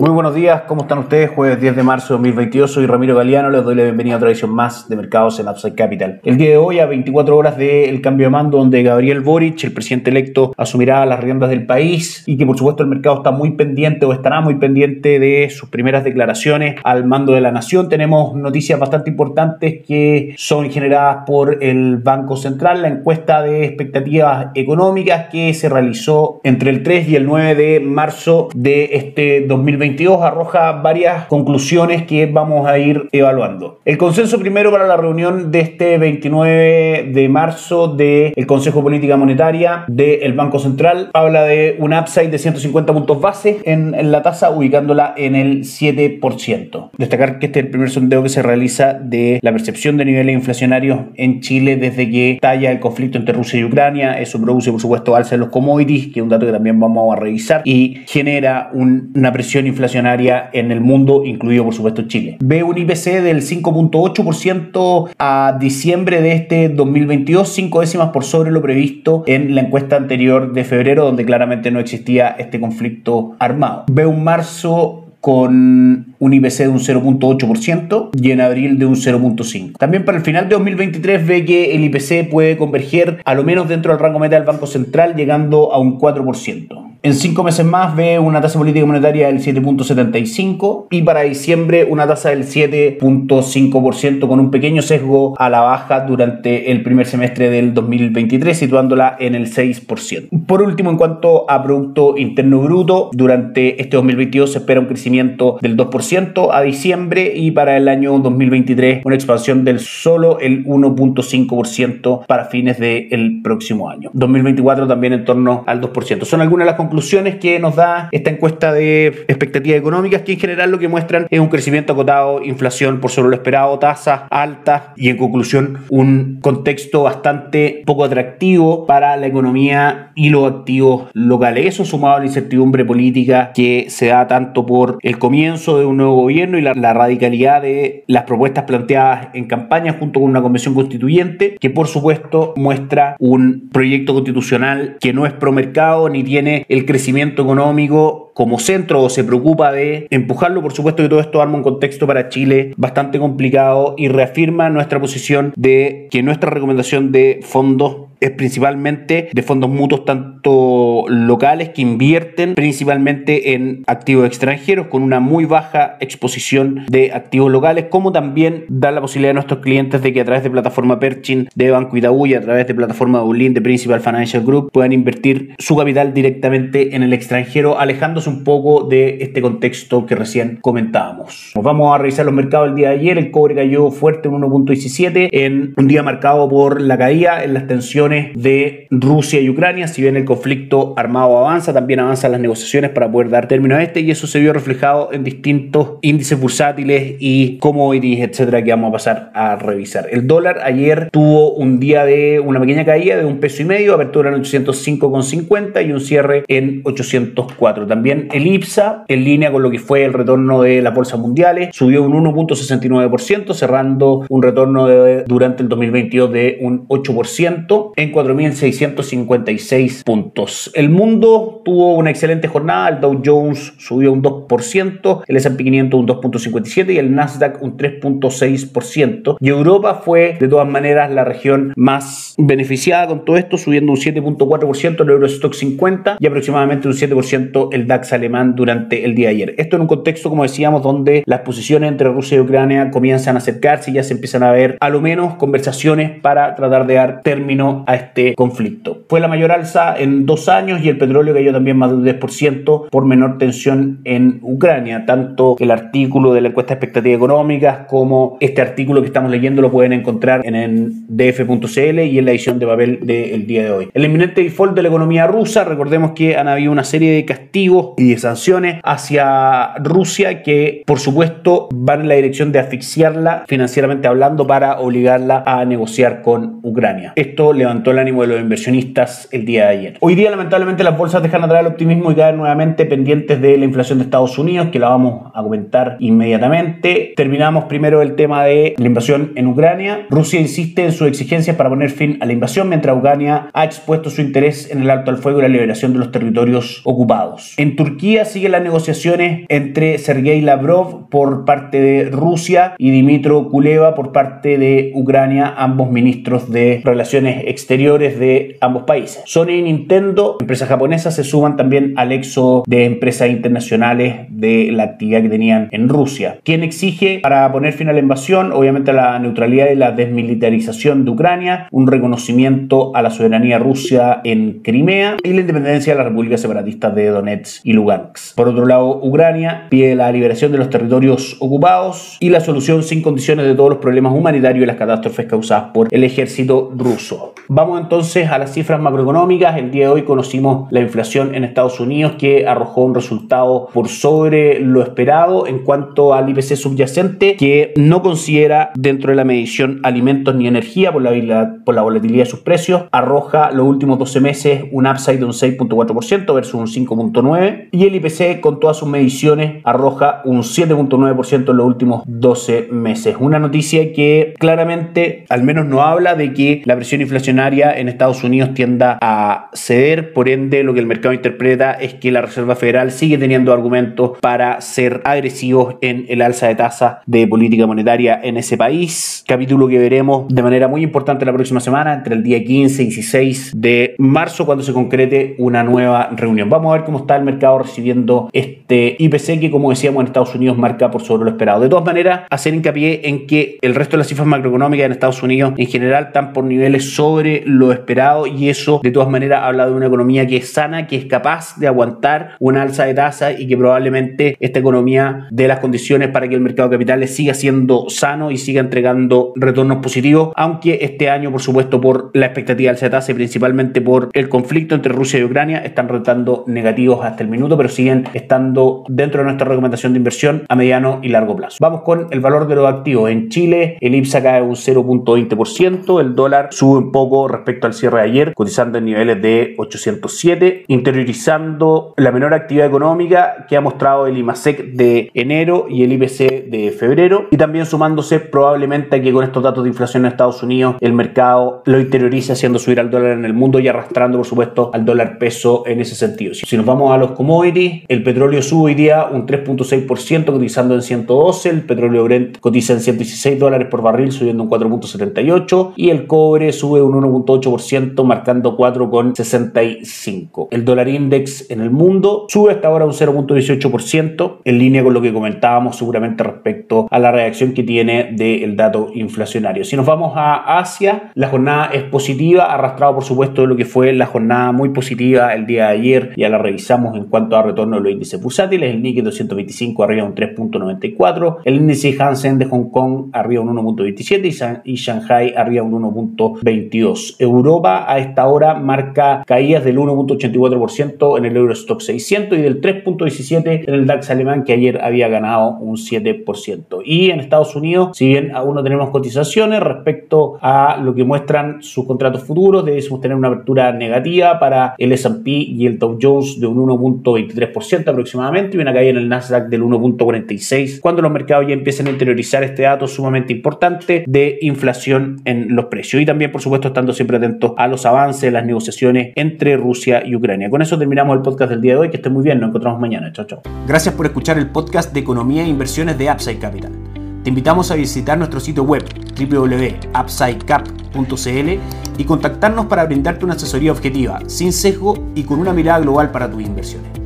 Muy buenos días, ¿cómo están ustedes? Jueves 10 de marzo de 2022, soy Ramiro Galeano, les doy la bienvenida a otra edición más de Mercados en Upside Capital. El día de hoy, a 24 horas del cambio de mando, donde Gabriel Boric, el presidente electo, asumirá las riendas del país y que por supuesto el mercado está muy pendiente o estará muy pendiente de sus primeras declaraciones al mando de la nación. Tenemos noticias bastante importantes que son generadas por el Banco Central, la encuesta de expectativas económicas que se realizó entre el 3 y el 9 de marzo de este 2020 arroja varias conclusiones que vamos a ir evaluando. El consenso primero para la reunión de este 29 de marzo del Consejo de Política Monetaria del Banco Central habla de un upside de 150 puntos base en, en la tasa, ubicándola en el 7%. Destacar que este es el primer sondeo que se realiza de la percepción de niveles inflacionarios en Chile desde que talla el conflicto entre Rusia y Ucrania. Eso produce, por supuesto, alza en los commodities, que es un dato que también vamos a revisar, y genera una presión inflacionaria inflacionaria en el mundo, incluido por supuesto Chile. Ve un IPC del 5.8% a diciembre de este 2022, cinco décimas por sobre lo previsto en la encuesta anterior de febrero, donde claramente no existía este conflicto armado. Ve un marzo con un IPC de un 0.8% y en abril de un 0.5%. También para el final de 2023 ve que el IPC puede converger a lo menos dentro del rango meta del Banco Central llegando a un 4%. En cinco meses más ve una tasa política monetaria del 7.75 y para diciembre una tasa del 7.5% con un pequeño sesgo a la baja durante el primer semestre del 2023 situándola en el 6%. Por último, en cuanto a Producto Interno Bruto, durante este 2022 se espera un crecimiento del 2% a diciembre y para el año 2023 una expansión del solo el 1.5% para fines del próximo año. 2024 también en torno al 2%. Son algunas de las conclusiones que nos da esta encuesta de expectativas económicas, que en general lo que muestran es un crecimiento acotado, inflación por sobre lo esperado, tasas altas y en conclusión un contexto bastante poco atractivo para la economía y los activos locales. Eso sumado a la incertidumbre política que se da tanto por el comienzo de un nuevo gobierno y la, radicalidad de las propuestas planteadas en campaña junto con una convención constituyente que por supuesto muestra un proyecto constitucional que no es promercado ni tiene el crecimiento económico como centro o se preocupa de empujarlo. Por supuesto que todo esto arma un contexto para Chile bastante complicado y reafirma nuestra posición de que nuestra recomendación de fondos es principalmente de fondos mutuos tanto locales que invierten principalmente en activos extranjeros con una muy baja exposición de activos locales, como también da la posibilidad a nuestros clientes de que a través de plataforma Perchin de Banco Itaú y a través de plataforma Bulín de Principal Financial Group puedan invertir su capital directamente en el extranjero, alejándose un poco de este contexto que recién comentábamos. Nos vamos a revisar los mercados el día de ayer, el cobre cayó fuerte en 1.17 en un día marcado por la caída en las tensiones de Rusia y Ucrania. Si bien el conflicto armado avanza, también avanzan las negociaciones para poder dar término a este y eso se vio reflejado en distintos índices bursátiles y commodities, etcétera, que vamos a pasar a revisar. El dólar ayer tuvo un día de una pequeña caída de un peso y medio, apertura en 805,50 y un cierre en 804. También el IPSA, en línea con lo que fue el retorno de las bolsas mundiales, subió un 1.69%, cerrando un retorno durante el 2022 de un 8% en 4.656 puntos. El mundo tuvo una excelente jornada, el Dow Jones subió un 2%, el S&P 500 un 2.57% y el Nasdaq un 3.6%. Y Europa fue de todas maneras la región más beneficiada con todo esto, subiendo un 7.4% el Eurostock 50 y aproximadamente un 7% el DAX alemán durante el día de ayer. Esto en un contexto, como decíamos, donde las posiciones entre Rusia y Ucrania comienzan a acercarse y ya se empiezan a ver a lo menos conversaciones para tratar de dar término este conflicto. Fue la mayor alza en dos años y el petróleo cayó también más del 10% por menor tensión en Ucrania. Tanto el artículo de la encuesta de expectativas económicas como este artículo que estamos leyendo lo pueden encontrar en df.cl y en la edición de papel del día de hoy. El inminente default de la economía rusa, recordemos que han habido una serie de castigos y de sanciones hacia Rusia que por supuesto van en la dirección de asfixiarla financieramente hablando para obligarla a negociar con Ucrania. Esto levantó el ánimo de los inversionistas el día de ayer. Hoy día lamentablemente las bolsas dejan atrás el optimismo y caen nuevamente pendientes de la inflación de Estados Unidos que la vamos a comentar inmediatamente. Terminamos primero el tema de la invasión en Ucrania. Rusia insiste en sus exigencias para poner fin a la invasión mientras Ucrania ha expuesto su interés en el alto al fuego y la liberación de los territorios ocupados. Turquía siguen las negociaciones entre Sergei Lavrov por parte de Rusia y Dimitro Kuleva por parte de Ucrania, ambos ministros de Relaciones Exteriores de ambos países. Sony y Nintendo, empresas japonesas, se suman también al éxodo de empresas internacionales de la actividad que tenían en Rusia. Quien exige para poner fin a la invasión, obviamente la neutralidad y la desmilitarización de Ucrania, un reconocimiento a la soberanía rusa en Crimea y la independencia de las repúblicas separatistas de Donetsk y Lugansk. Por otro lado, Ucrania pide la liberación de los territorios ocupados y la solución sin condiciones de todos los problemas humanitarios y las catástrofes causadas por el ejército ruso. Vamos entonces a las cifras macroeconómicas. El día de hoy conocimos la inflación en Estados Unidos que arrojó un resultado por sobre lo esperado en cuanto al IPC subyacente que no considera dentro de la medición alimentos ni energía por la, por la volatilidad de sus precios. Arroja los últimos 12 meses un upside de un 6.4% versus un 5.9% y el IPC con todas sus mediciones arroja un 7.9% en los últimos 12 meses. Una noticia que claramente al menos no habla de que la presión inflacionaria en Estados Unidos tienda a ceder, por ende lo que el mercado interpreta es que la Reserva Federal sigue teniendo argumentos para ser agresivos en el alza de tasa de política monetaria en ese país. Capítulo que veremos de manera muy importante la próxima semana, entre el día 15 y 16 de marzo, cuando se concrete una nueva reunión. Vamos a ver cómo está el mercado recibiendo este IPC que, como decíamos, en Estados Unidos marca por sobre lo esperado. De todas maneras, hacer hincapié en que el resto de las cifras macroeconómicas en Estados Unidos en general están por niveles sobre lo esperado y eso de todas maneras habla de una economía que es sana, que es capaz de aguantar una alza de tasa y que probablemente esta economía dé las condiciones para que el mercado de capitales siga siendo sano y siga entregando retornos positivos, aunque este año, por supuesto, por la expectativa de alza de tasa y principalmente por el conflicto entre Rusia y Ucrania, están rentando negativos hasta el minuto, pero siguen estando dentro de nuestra recomendación de inversión a mediano y largo plazo. Vamos con el valor de los activos. En Chile, el IPSA cae un 0.20%, el dólar sube un poco respecto al cierre de ayer, cotizando en niveles de 807, interiorizando la menor actividad económica que ha mostrado el IMASEC de enero y el IPC de febrero, y también sumándose probablemente a que con estos datos de inflación en Estados Unidos el mercado lo interioriza haciendo subir al dólar en el mundo y arrastrando por supuesto al dólar peso en ese sentido. Si nos vamos a los commodities, el petróleo sube hoy día un 3.6% cotizando en 112, el petróleo Brent cotiza en 116 dólares por barril subiendo un 4.78 y el cobre sube un 1.8% marcando 4.65. El dólar index en el mundo sube hasta ahora un 0.18% en línea con lo que comentábamos seguramente respecto a la reacción que tiene del dato inflacionario. Si nos vamos a Asia, la jornada es positiva, arrastrado por supuesto de lo que fue la jornada muy positiva el día de ayer, ya la revisamos en cuanto a retorno de los índices bursátiles, el Nikkei 225 arriba un 3.94, el índice Hansen de Hong Kong arriba un 1.27 y Shanghai arriba un 1.22. Europa a esta hora marca caídas del 1.84% en el Eurostock 600 y del 3.17 en el DAX alemán que ayer había ganado un 7%. Y en Estados Unidos, si bien aún no tenemos cotizaciones respecto a lo que muestran sus contratos futuros, debemos tener una apertura negativa para el S&P y el Dow Jones de un 1.23% aproximadamente y una caída en el Nasdaq del 1.46% cuando los mercados ya empiezan a interiorizar este dato sumamente importante de inflación en los precios. Y también, por supuesto, estando siempre atentos a los avances, las negociaciones entre Rusia y Ucrania. Con eso terminamos el podcast del día de hoy. Que estén muy bien. Nos encontramos mañana. Chao, chao. Gracias por escuchar el podcast de Economía e Inversiones de Upside Capital. Te invitamos a visitar nuestro sitio web www.upsidecap.cl y contactarnos para brindarte una asesoría objetiva, sin sesgo y con una mirada global para tus inversiones.